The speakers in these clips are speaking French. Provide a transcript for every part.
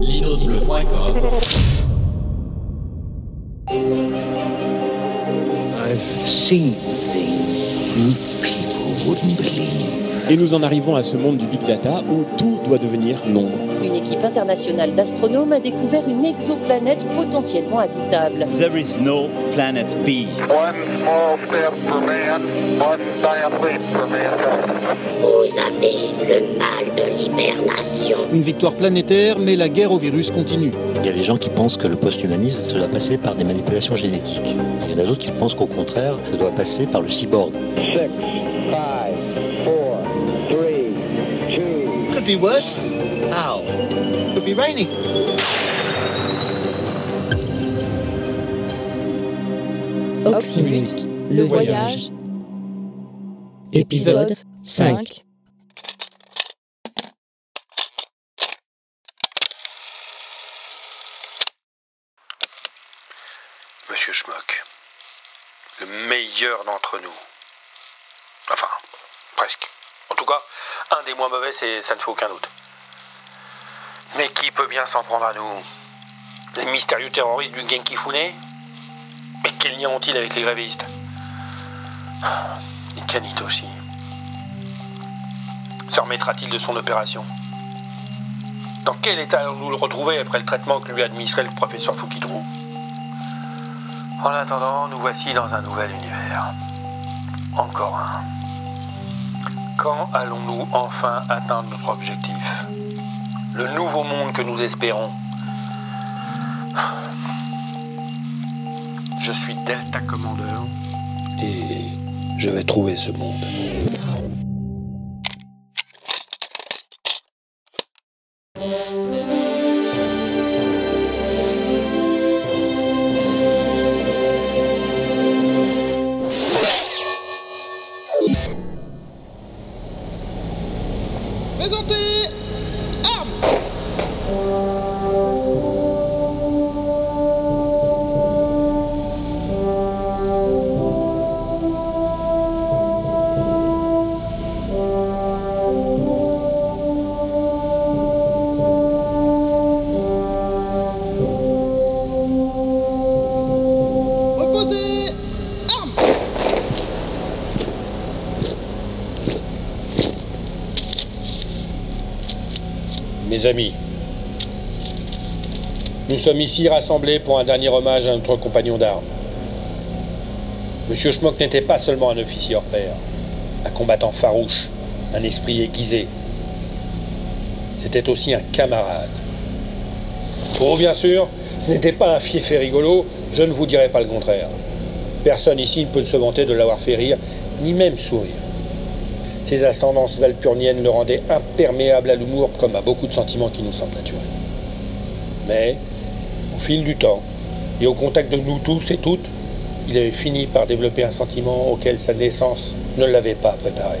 Linaudible.com I've seen things you people wouldn't believe. Et nous en arrivons à ce monde du big data où tout doit devenir nombre. Une équipe internationale d'astronomes a découvert une exoplanète potentiellement habitable. There is no planet B. One small step for man, one giant leap for mankind. Vous avez le mal de l'hibernation. Une victoire planétaire, mais la guerre au virus continue. Il y a des gens qui pensent que le post-humanisme, ça doit passer par des manipulations génétiques. Il y en a d'autres qui pensent qu'au contraire, ça doit passer par le cyborg. Six, five, four, three, two. Could be worse. How? Could be raining. Oxymute, le voyage, épisode 5. Monsieur Schmock, le meilleur d'entre nous. Enfin, presque. En tout cas, un des moins mauvais, c'est ça ne fait aucun doute. Mais qui peut bien s'en prendre à nous Les mystérieux terroristes du Genki Fune Et quel lien ont-ils avec les grévistes Et aussi. Se remettra-t-il de son opération Dans quel état allons-nous le retrouver après le traitement que lui administrait le professeur Fukidrou En attendant, nous voici dans un nouvel univers. Encore un. Quand allons-nous enfin atteindre notre objectif Le nouveau monde que nous espérons Je suis Delta Commander et je vais trouver ce monde. Mes amis, nous sommes ici rassemblés pour un dernier hommage à notre compagnon d'armes. Monsieur Schmock n'était pas seulement un officier hors pair, un combattant farouche, un esprit aiguisé. C'était aussi un camarade. Oh, bien sûr, ce n'était pas un fief et rigolo, je ne vous dirai pas le contraire. Personne ici ne peut se vanter de l'avoir fait rire, ni même sourire. Ses ascendances valpurniennes le rendaient imperméable à l'humour comme à beaucoup de sentiments qui nous semblent naturels. Mais, au fil du temps, et au contact de nous tous et toutes, il avait fini par développer un sentiment auquel sa naissance ne l'avait pas préparé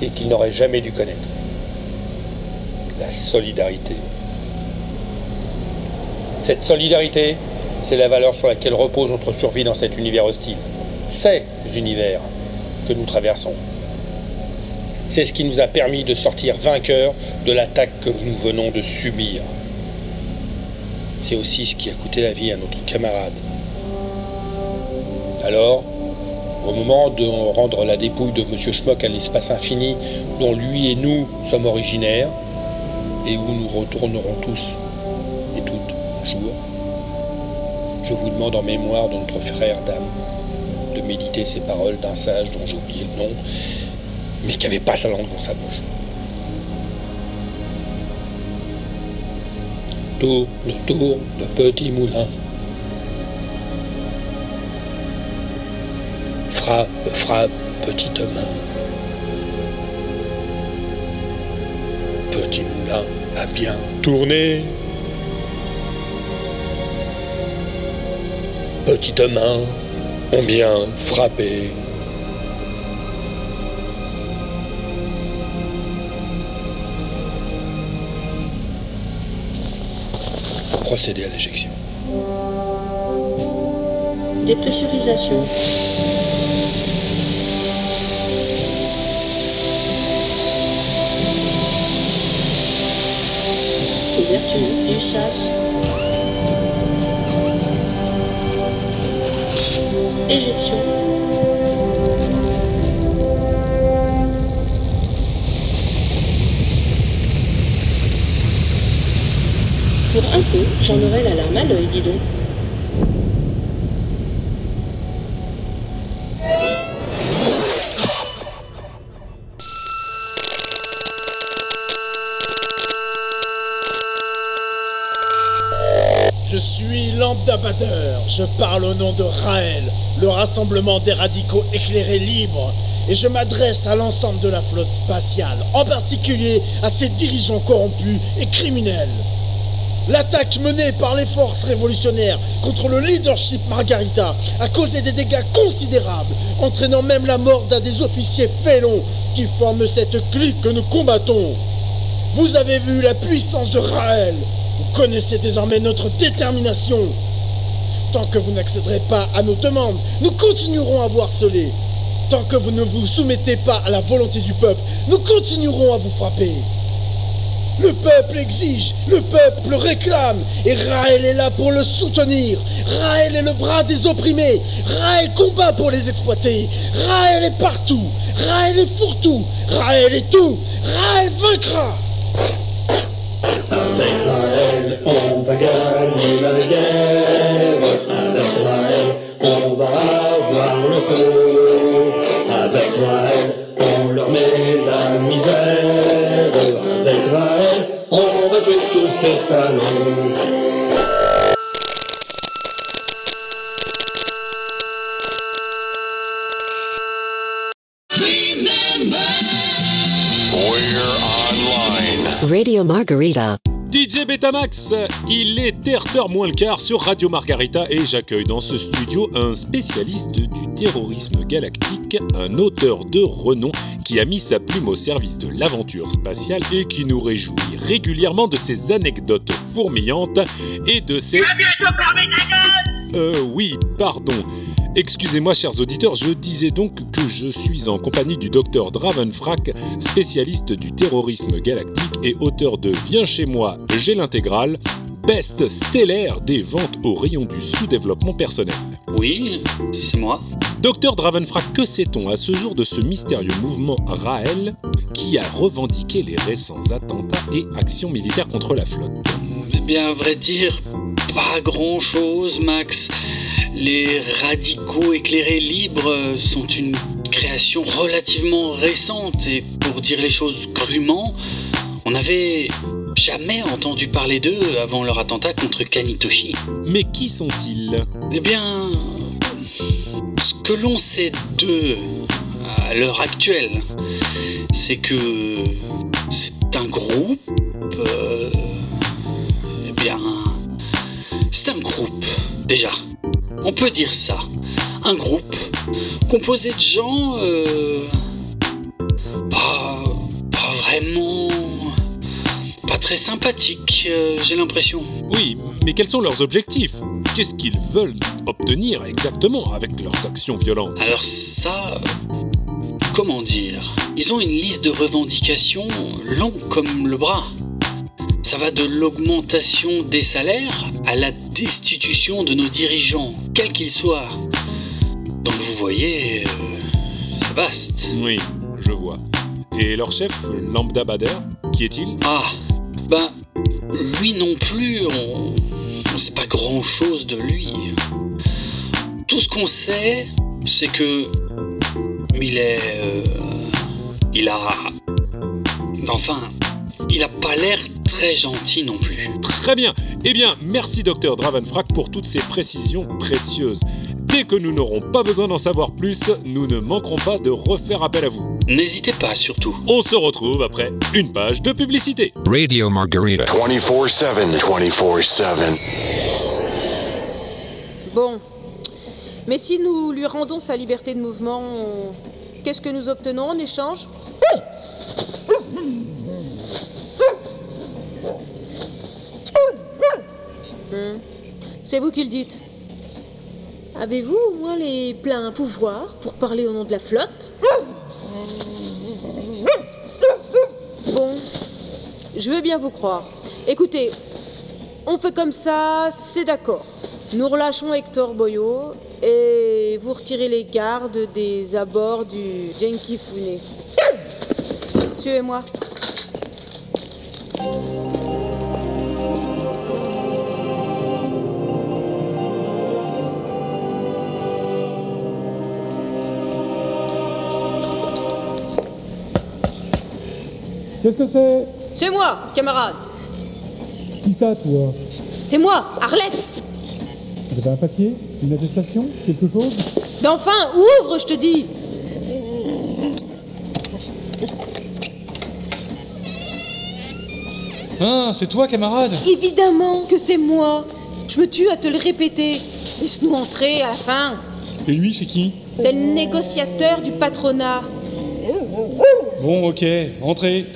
et qu'il n'aurait jamais dû connaître. La solidarité. Cette solidarité, c'est la valeur sur laquelle repose notre survie dans cet univers hostile. Ces univers que nous traversons. C'est ce qui nous a permis de sortir vainqueurs de l'attaque que nous venons de subir. C'est aussi ce qui a coûté la vie à notre camarade. Alors, au moment de rendre la dépouille de M. Schmock à l'espace infini dont lui et nous sommes originaires, et où nous retournerons tous et toutes un jour, je vous demande en mémoire de notre frère d'âme de méditer ces paroles d'un sage dont j'ai oublié le nom, mais qui n'avait pas sa langue dans sa bouche. Tourne, le petit moulin. Frappe, frappe, petite main. Petit moulin a bien tourné. Petites mains ont bien frappé. Procéder à l'éjection. Dépressurisation. ouverture du sas. Éjection. Pour un peu, j'en aurais la larme à l'œil, dis donc. Je suis lambda-batteur. Je parle au nom de Raël, le rassemblement des radicaux éclairés libres. Et je m'adresse à l'ensemble de la flotte spatiale, en particulier à ses dirigeants corrompus et criminels. L'attaque menée par les forces révolutionnaires contre le leadership Margarita a causé des dégâts considérables, entraînant même la mort d'un des officiers félons qui forment cette clique que nous combattons. Vous avez vu la puissance de Raël. Vous connaissez désormais notre détermination. Tant que vous n'accéderez pas à nos demandes, nous continuerons à vous harceler. Tant que vous ne vous soumettez pas à la volonté du peuple, nous continuerons à vous frapper. Le peuple exige, le peuple réclame, et Raël est là pour le soutenir. Raël est le bras des opprimés. Raël combat pour les exploiter. Raël est partout. Raël est fourre-tout. Raël est tout. Raël vaincra. Radio Margarita. DJ Betamax, il est terre moins le quart sur Radio Margarita et j'accueille dans ce studio un spécialiste du terrorisme galactique, un auteur de renom qui a mis sa plume au service de l'aventure spatiale et qui nous réjouit régulièrement de ses anecdotes fourmillantes et de ses... Euh oui, pardon. Excusez-moi chers auditeurs, je disais donc que je suis en compagnie du docteur Dravenfrack, spécialiste du terrorisme galactique et auteur de Viens chez moi, j'ai l'intégrale, best stellaire des ventes au rayon du sous-développement personnel. Oui, c'est moi. Docteur Dravenfrack, que sait-on à ce jour de ce mystérieux mouvement Raël qui a revendiqué les récents attentats et actions militaires contre la flotte? Eh bien, à vrai dire, pas grand-chose, Max. Les radicaux éclairés libres sont une création relativement récente et pour dire les choses crûment, on n'avait jamais entendu parler d'eux avant leur attentat contre Kanitoshi. Mais qui sont-ils? Eh bien, ce que l'on sait d'eux à l'heure actuelle, c'est que c'est un groupe... euh, eh bien, c'est un groupe, déjà. On peut dire ça. Un groupe composé de gens... euh, très sympathiques, euh, j'ai l'impression. Oui, mais quels sont leurs objectifs? Qu'est-ce qu'ils veulent obtenir exactement avec leurs actions violentes? Alors ça... euh, Comment dire? Ils ont une liste de revendications longue comme le bras. Ça va de l'augmentation des salaires à la destitution de nos dirigeants, quels qu'ils soient. Donc vous voyez, euh, c'est vaste. Oui, je vois. Et leur chef, Lambda Bader, qui est-il? Ah, ben, lui non plus, on ne sait pas grand-chose de lui. Tout ce qu'on sait, c'est que il est, euh, il a, enfin, il a pas l'air très gentil non plus. Très bien. Eh bien, merci docteur Dravenfrack pour toutes ces précisions précieuses. Dès que nous n'aurons pas besoin d'en savoir plus, nous ne manquerons pas de refaire appel à vous. N'hésitez pas surtout. On se retrouve après une page de publicité. Radio Margarita. 24-7. 24-7. Bon. Mais si nous lui rendons sa liberté de mouvement, on- qu'est-ce que nous obtenons en échange? Hmm. C'est vous qui le dites. Avez-vous au moins les pleins pouvoirs pour parler au nom de la flotte Bon, je veux bien vous croire. Écoutez, on fait comme ça, c'est d'accord. Nous relâchons Hector Boyo et vous retirez les gardes des abords du Genki Fune. Suivez-moi. Qu'est-ce que c'est? C'est moi, camarade. Qui ça, toi C'est moi, Arlette. Vous avez un papier Une attestation Quelque chose Mais enfin, ouvre, je te dis. Ah, c'est toi, camarade Évidemment que c'est moi. Je me tue à te le répéter. Laisse-nous entrer à la fin. Et lui, c'est qui C'est le négociateur du patronat. Bon, ok, entrez.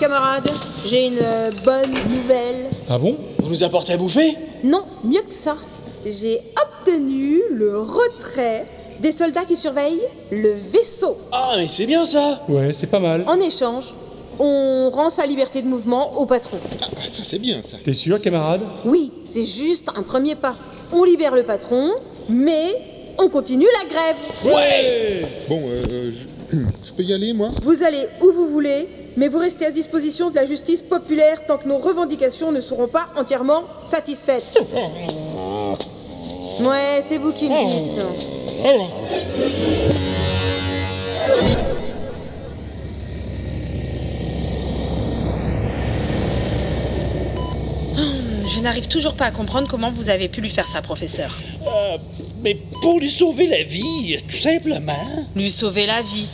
Bon, camarade, j'ai une euh, bonne nouvelle. Ah bon? Vous nous apportez à bouffer? Non, mieux que ça. J'ai obtenu le retrait des soldats qui surveillent le vaisseau. Ah, mais c'est bien ça Ouais, c'est pas mal. En échange, on rend sa liberté de mouvement au patron. Ah, ça c'est bien ça. T'es sûr, camarade? Oui, c'est juste un premier pas. On libère le patron, mais on continue la grève. Ouais Bon, euh, je, je peux y aller, moi? Vous allez où vous voulez, mais vous restez à disposition de la justice populaire tant que nos revendications ne seront pas entièrement satisfaites. Ouais, c'est vous qui le dites. Je n'arrive toujours pas à comprendre comment vous avez pu lui faire ça, professeur. Euh, mais pour lui sauver la vie, tout simplement. Lui sauver la vie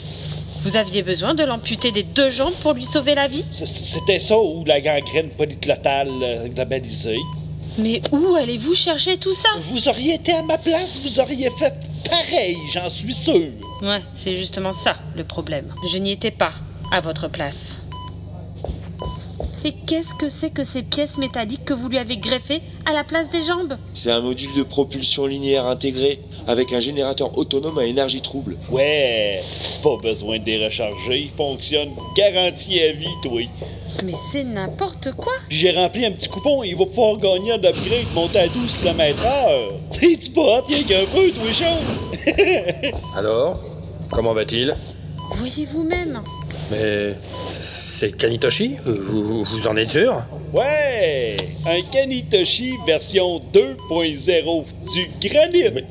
Vous aviez besoin de l'amputer des deux jambes pour lui sauver la vie? C'était ça ou la gangrène polyclotale euh, globalisée. Mais où allez-vous chercher tout ça? Vous auriez été à ma place, vous auriez fait pareil, j'en suis sûr. Ouais, c'est justement ça le problème. Je n'y étais pas à votre place. Et qu'est-ce que c'est que ces pièces métalliques que vous lui avez greffées à la place des jambes C'est un module de propulsion linéaire intégré avec un générateur autonome à énergie trouble. Ouais, pas besoin de les recharger, ils fonctionnent garanti à vie, toi. Mais c'est n'importe quoi Puis j'ai rempli un petit coupon, il va pouvoir gagner un upgrade monté à 12 km/h. C'est-tu pas rien qu'un peu, toi, chaud? Alors, comment va-t-il? Voyez vous-même Mais c'est Kanitoshi vous, vous en êtes sûr? Ouais, un Kanitoshi version 2.0 du granit. Mais,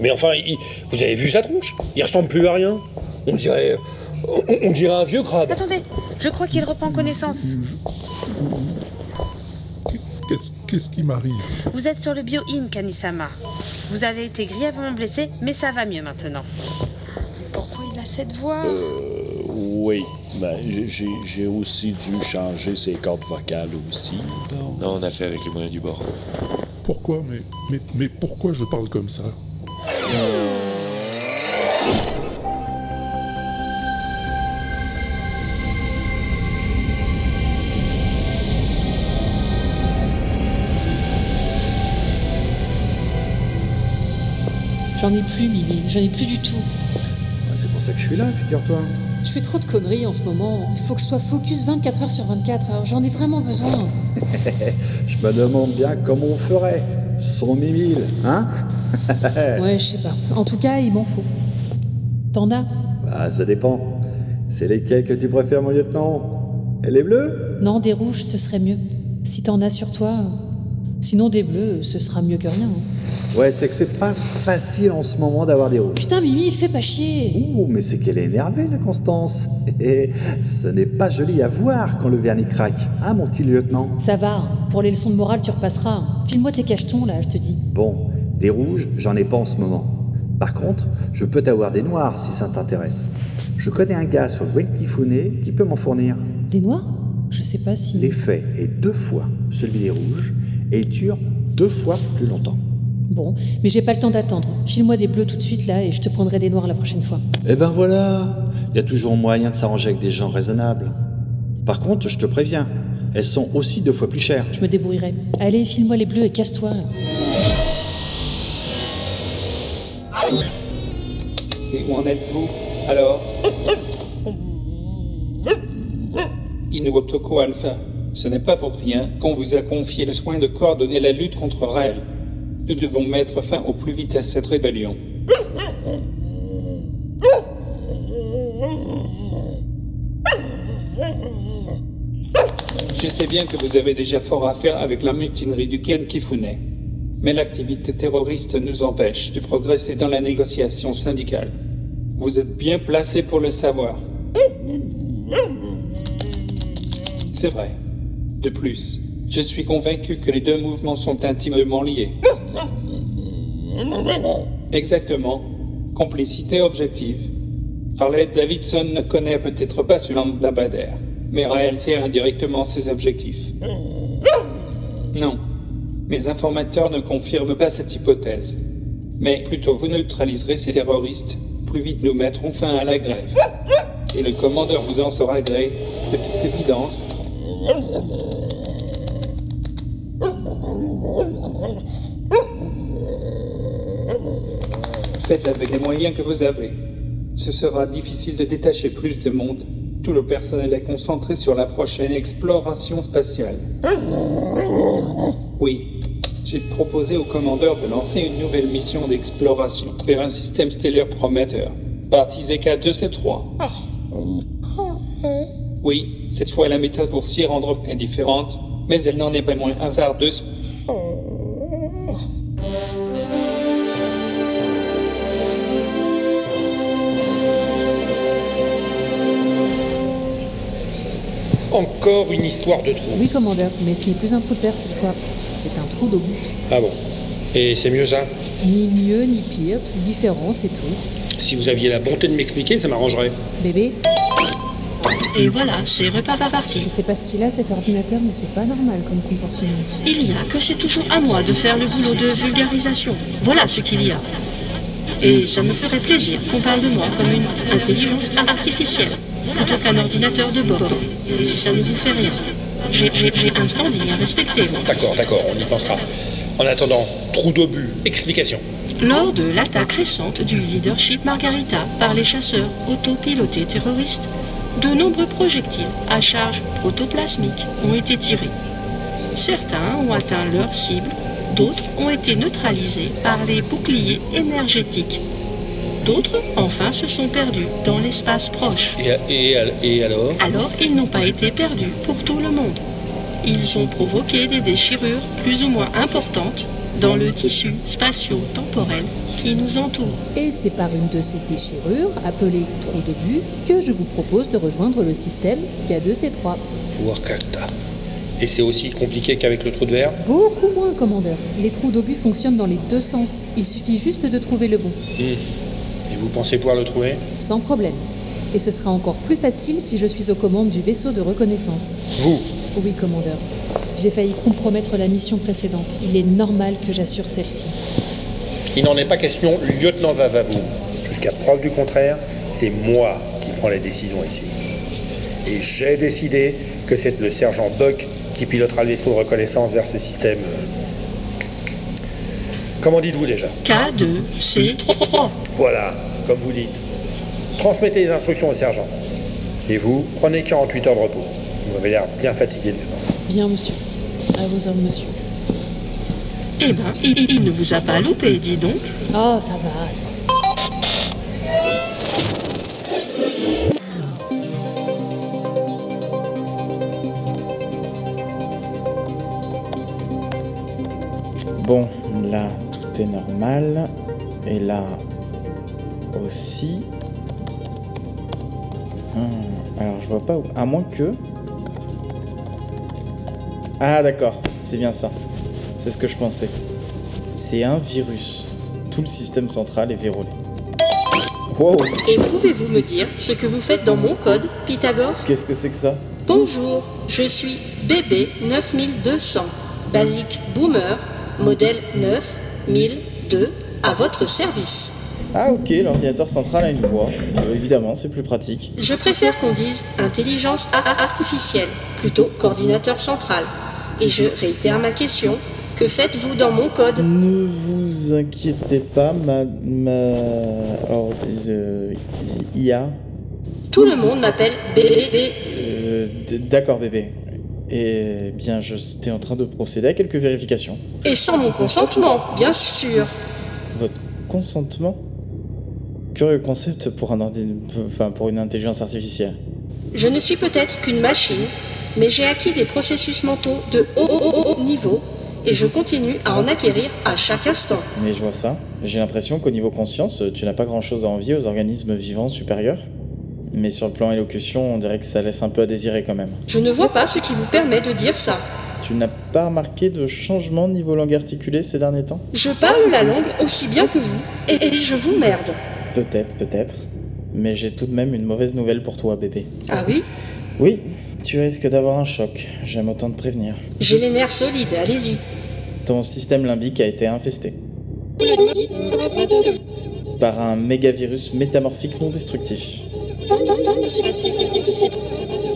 mais enfin, il- vous avez vu sa tronche? Il ressemble plus à rien. On dirait, on, on dirait un vieux crabe. Attendez, je crois qu'il reprend connaissance. Qu'est-ce qu'est-ce qui m'arrive? Vous êtes sur le bio-in, Kanisama. Vous avez été grièvement blessé, mais ça va mieux maintenant. Pourquoi il a cette voix? Euh, oui, ben, j'ai- aussi dû changer ses cordes vocales aussi. donc. Non, on a fait avec les moyens du bord. Pourquoi mais, mais, mais pourquoi je parle comme ça? J'en ai plus, Mimi, j'en ai plus du tout. C'est pour ça que je suis là, figure-toi. Je fais trop de conneries en ce moment. Il faut que je sois focus 24 heures sur 24 heures. J'en ai vraiment besoin. je me demande bien comment on ferait. Sans Mimile, hein? Ouais, je sais pas. En tout cas, il m'en faut. T'en as Bah, ça dépend. C'est lesquels que tu préfères, mon lieutenant les bleus? Non, des rouges, ce serait mieux. Si t'en as sur toi. Sinon, des bleus, ce sera mieux que rien. Ouais, c'est que c'est pas facile en ce moment d'avoir des rouges. Putain, Mimi, il fait pas chier. Oh, mais c'est qu'elle est énervée, la Constance. Et ce n'est pas joli à voir quand le vernis craque. Hein, mon petit lieutenant? Ça va. Pour les leçons de morale, tu repasseras. File-moi tes cachetons, là, je te dis. Bon, des rouges, j'en ai pas en ce moment. Par contre, je peux t'avoir des noirs si ça t'intéresse. Je connais un gars sur le Wenkifune qui peut m'en fournir. Des noirs? Je sais pas si. L'effet est deux fois celui des rouges et il dure deux fois plus longtemps. Bon, mais j'ai pas le temps d'attendre. File-moi des bleus tout de suite, là, et je te prendrai des noirs la prochaine fois. Eh ben voilà, il y a toujours moyen de s'arranger avec des gens raisonnables. Par contre, je te préviens, elles sont aussi deux fois plus chères. Je me débrouillerai. Allez, file-moi les bleus et casse-toi. là. Et où en êtes-vous alors? Inugotoko Alpha, Ce n'est pas pour rien qu'on vous a confié le soin de coordonner la lutte contre Raël. Nous devons mettre fin au plus vite à cette rébellion. Je sais bien que vous avez déjà fort à faire avec la mutinerie du Ken Kifune. Mais l'activité terroriste nous empêche de progresser dans la négociation syndicale. Vous êtes bien placé pour le savoir. C'est vrai. De plus, je suis convaincu que les deux mouvements sont intimement liés. Exactement. Complicité objective. Arlette Davidson ne connaît peut-être pas ce Bader, mais Raël sert indirectement ses objectifs. Non. Mes informateurs ne confirment pas cette hypothèse. Mais plutôt vous neutraliserez ces terroristes, plus vite nous mettrons fin à la grève. Et le commandeur vous en sera gré, de toute évidence. Faites avec les moyens que vous avez. Ce sera difficile de détacher plus de monde. Tout le personnel est concentré sur la prochaine exploration spatiale. Oui, j'ai proposé au commandeur de lancer une nouvelle mission d'exploration vers un système stellaire prometteur, baptisé K2C3. Oui, cette fois la méthode pour s'y rendre est différente, mais elle n'en est pas moins hasardeuse. Encore une histoire de trou. Oui, commandeur, mais ce n'est plus un trou de verre cette fois. C'est un trou d'obus. Ah bon Et c'est mieux ça? Ni mieux ni pire, c'est différent, c'est tout. Si vous aviez la bonté de m'expliquer, ça m'arrangerait. Bébé? Et voilà, c'est repas pas parti. Je sais pas ce qu'il a cet ordinateur, mais c'est pas normal comme comportement. Il y a que c'est toujours à moi de faire le boulot de vulgarisation. Voilà ce qu'il y a. Et ça me ferait plaisir qu'on parle de moi comme une intelligence artificielle, plutôt qu'un ordinateur de bord. Si ça ne vous fait rien. J'ai un standing à respecter. D'accord, d'accord, on y pensera. En attendant, trou d'obus, explication. Lors de l'attaque récente du leadership Margarita par les chasseurs autopilotés terroristes, de nombreux projectiles à charge protoplasmique ont été tirés. Certains ont atteint leur cible, d'autres ont été neutralisés par les boucliers énergétiques. D'autres, enfin, se sont perdus dans l'espace proche. Et, et, et alors? Alors, ils n'ont pas été perdus pour tout le monde. Ils ont provoqué des déchirures plus ou moins importantes dans le tissu spatio-temporel qui nous entoure. Et c'est par une de ces déchirures, appelée trou de but, que je vous propose de rejoindre le système K2C3. Wakata. Et c'est aussi compliqué qu'avec le trou de verre Beaucoup moins, commandeur. Les trous d'obus fonctionnent dans les deux sens. Il suffit juste de trouver le bon. Hmm. Et vous pensez pouvoir le trouver Sans problème. Et ce sera encore plus facile si je suis aux commandes du vaisseau de reconnaissance. Vous Oui, commandeur. J'ai failli compromettre la mission précédente. Il est normal que j'assure celle-ci. Il n'en est pas question, lieutenant Vavavou. Jusqu'à preuve du contraire, c'est moi qui prends les décisions ici. Et j'ai décidé que c'est le sergent Buck qui pilotera le vaisseau de reconnaissance vers ce système. Comment dites-vous déjà K2C3. Voilà, comme vous dites. Transmettez les instructions au sergent. Et vous, prenez 48 heures de repos. Vous m'avez l'air bien fatigué, lieutenant. Bien, monsieur. À vos ordres, monsieur. Eh ben, il, il ne vous a pas loupé, dis donc. Oh, ça va, toi. Bon, là, tout est normal. Et là aussi. Hmm, alors, je vois pas où. À moins que. Ah, d'accord. C'est bien ça. C'est ce que je pensais. C'est un virus. Tout le système central est verrouillé. Wow Et pouvez-vous me dire ce que vous faites dans mon code, Pythagore Qu'est-ce que c'est que ça? Bonjour, je suis BB 9200, Basic Boomer, modèle 9002, à votre service. Ah ok, l'ordinateur central a une voix. Euh, évidemment, c'est plus pratique. Je préfère qu'on dise intelligence artificielle, plutôt qu'ordinateur central. Et je réitère ma question, que faites-vous dans mon code? Ne vous inquiétez pas, ma... ma... or- euh, IA. Tout le monde m'appelle BB. Euh, D'accord, bébé. Eh bien, j'étais en train de procéder à quelques vérifications. Et sans mon consentement, bien sûr. Votre consentement? Curieux concept pour un ordi... enfin, pour une intelligence artificielle. Je ne suis peut-être qu'une machine, mais j'ai acquis des processus mentaux de haut, haut, haut niveau et je continue à en acquérir à chaque instant. Mais je vois ça. J'ai l'impression qu'au niveau conscience, tu n'as pas grand-chose à envier aux organismes vivants supérieurs. Mais sur le plan élocution, on dirait que ça laisse un peu à désirer quand même. Je ne vois pas ce qui vous permet de dire ça. Tu n'as pas remarqué de changement niveau langue articulée ces derniers temps? Je parle la langue aussi bien que vous, et, et je vous merde. Peut-être, peut-être. Mais j'ai tout de même une mauvaise nouvelle pour toi, bébé. Ah oui? Oui, tu risques d'avoir un choc. J'aime autant te prévenir. J'ai les nerfs solides, allez-y. Ton système limbique a été infesté par un mégavirus métamorphique non destructif.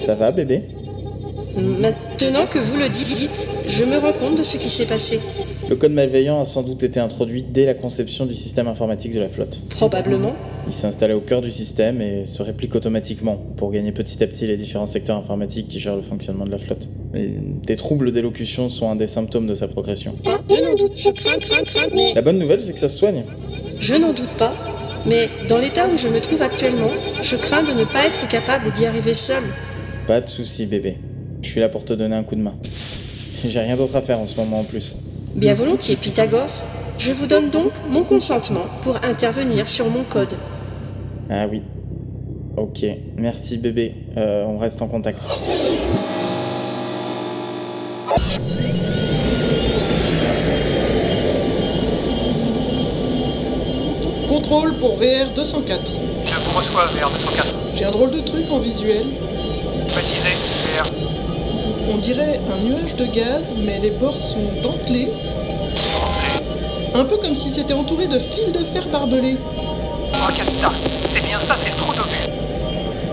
Ça va, bébé? Maintenant que vous le dites, je me rends compte de ce qui s'est passé. Le code malveillant a sans doute été introduit dès la conception du système informatique de la flotte. Probablement. Il s'est installé au cœur du système et se réplique automatiquement pour gagner petit à petit les différents secteurs informatiques qui gèrent le fonctionnement de la flotte. Et des troubles d'élocution sont un des symptômes de sa progression. La bonne nouvelle, c'est que ça se soigne. Je n'en doute pas, mais dans l'état où je me trouve actuellement, je crains de ne pas être capable d'y arriver seul. Pas de souci, bébé. Je suis là pour te donner un coup de main. J'ai rien d'autre à faire en ce moment en plus. Bien volontiers, Pythagore. Je vous donne donc mon consentement pour intervenir sur mon code. Ah oui. Ok, merci bébé. Euh, on reste en contact. Contrôle pour VR 204. Je vous reçois, VR 204. J'ai un drôle de truc en visuel. Précisez, VR. On dirait un nuage de gaz, mais les bords sont dentelés. Un peu comme si c'était entouré de fils de fer barbelés. Oh, Capita, c'est bien ça, c'est le trou d'obus.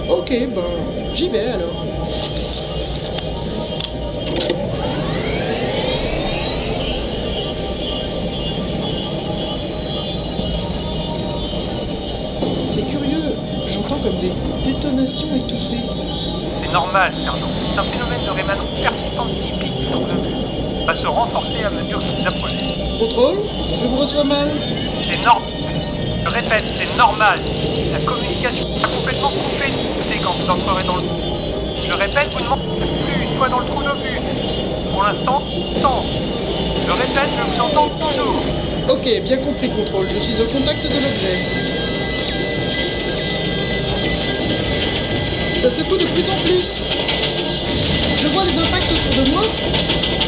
Ok, ben, j'y vais alors. C'est curieux, j'entends comme des détonations étouffées. C'est normal, sergent. C'est un phénomène de rémanence persistante typique du trou d'obus. Va se renforcer à mesure que vous approchez. Contrôle Je vous reçois mal. C'est normal. Je répète, c'est normal. La communication a complètement coupé c'est quand vous entrerez dans le... Je répète, vous ne m'entendez plus une fois dans le trou d'obus. Pour l'instant, tant. Je répète, je vous entends toujours. Ok, bien compris, contrôle. Je suis au contact de l'objet. Ça secoue de plus en plus. Je vois les impacts autour de moi,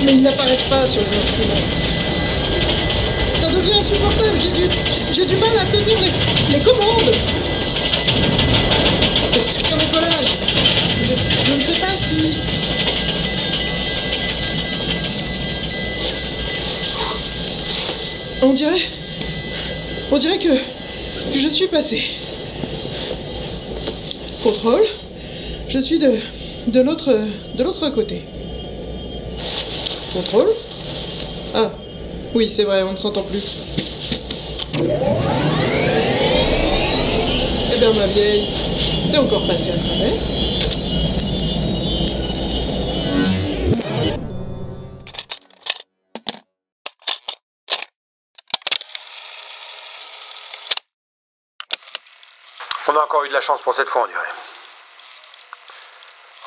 mais ils n'apparaissent pas sur les instruments. Ça devient insupportable, j'ai du, j'ai- du mal à tenir les, les commandes. C'est pire qu'un décollage. Je, je ne sais pas si... On dirait... On dirait que, que je suis passé. Contrôle. Je suis de, de l'autre côté. Contrôle. Ah, oui, c'est vrai, on ne s'entend plus. Eh bien, ma vieille, t'es encore passé à travers. On a encore eu de la chance pour cette fois, on dirait.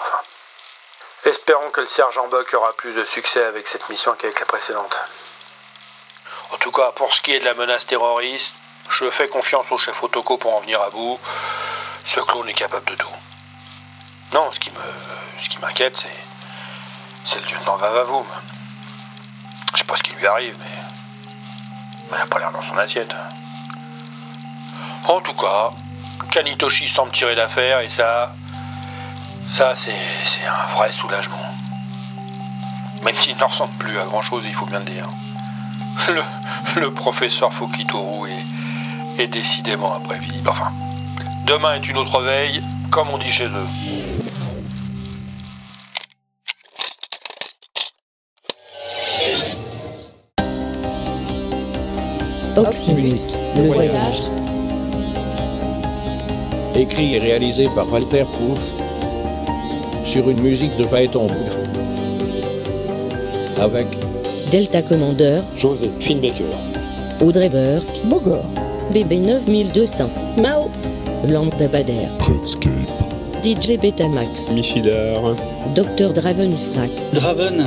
Enfin, espérons que le sergent Buck aura plus de succès avec cette mission qu'avec la précédente. En tout cas, pour ce qui est de la menace terroriste, je fais confiance au chef Otoko pour en venir à bout. Ce clone est capable de tout. Non, ce qui me, ce qui m'inquiète, c'est, c'est le lieutenant Vavavoum. Je sais pas ce qui lui arrive, mais, il a pas l'air dans son assiette. En tout cas, Kanitoshi semble tirer d'affaire et ça. Ça, c'est c'est un vrai soulagement. Même s'il ne ressemble plus à grand chose, il faut bien le dire. Le, le professeur Fukitoru est, est décidément imprévisible. Enfin, demain est une autre veille, comme on dit chez eux. Oxymute, le voyage. Écrit et réalisé par Walter Proof sur une musique de Phaéton. Avec Delta Commander, José Finbaker. Audrey Burke, Bogor. BB 9200, Mao, Lambda Bader, DJ Betamax, Michidar. Dr Dravenfrak, Draven,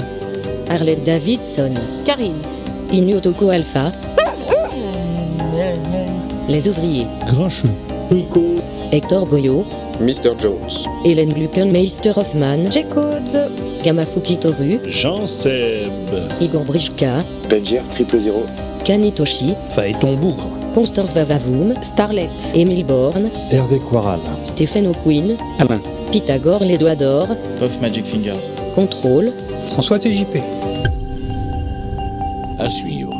Arlette Davidson, Karine. Inyotoko Alpha, Les Ouvriers, Grincheux. Hector Boyo, Mr. Jones. Hélène Gluckenmeister Hoffman, J'écoute. Gamafuki Toru, Jean-Seb. Igor Brichka, Benjer triple zéro. Kanitoshi, Phaéton Bougre. Constance Vavavoum, Starlet, Émile Borne, Hervé Quaral. Stephen O'Quinn, Alain. Pythagore Les Doigts d'Or, Puff Magic Fingers. Contrôle, François TJP. À suivre.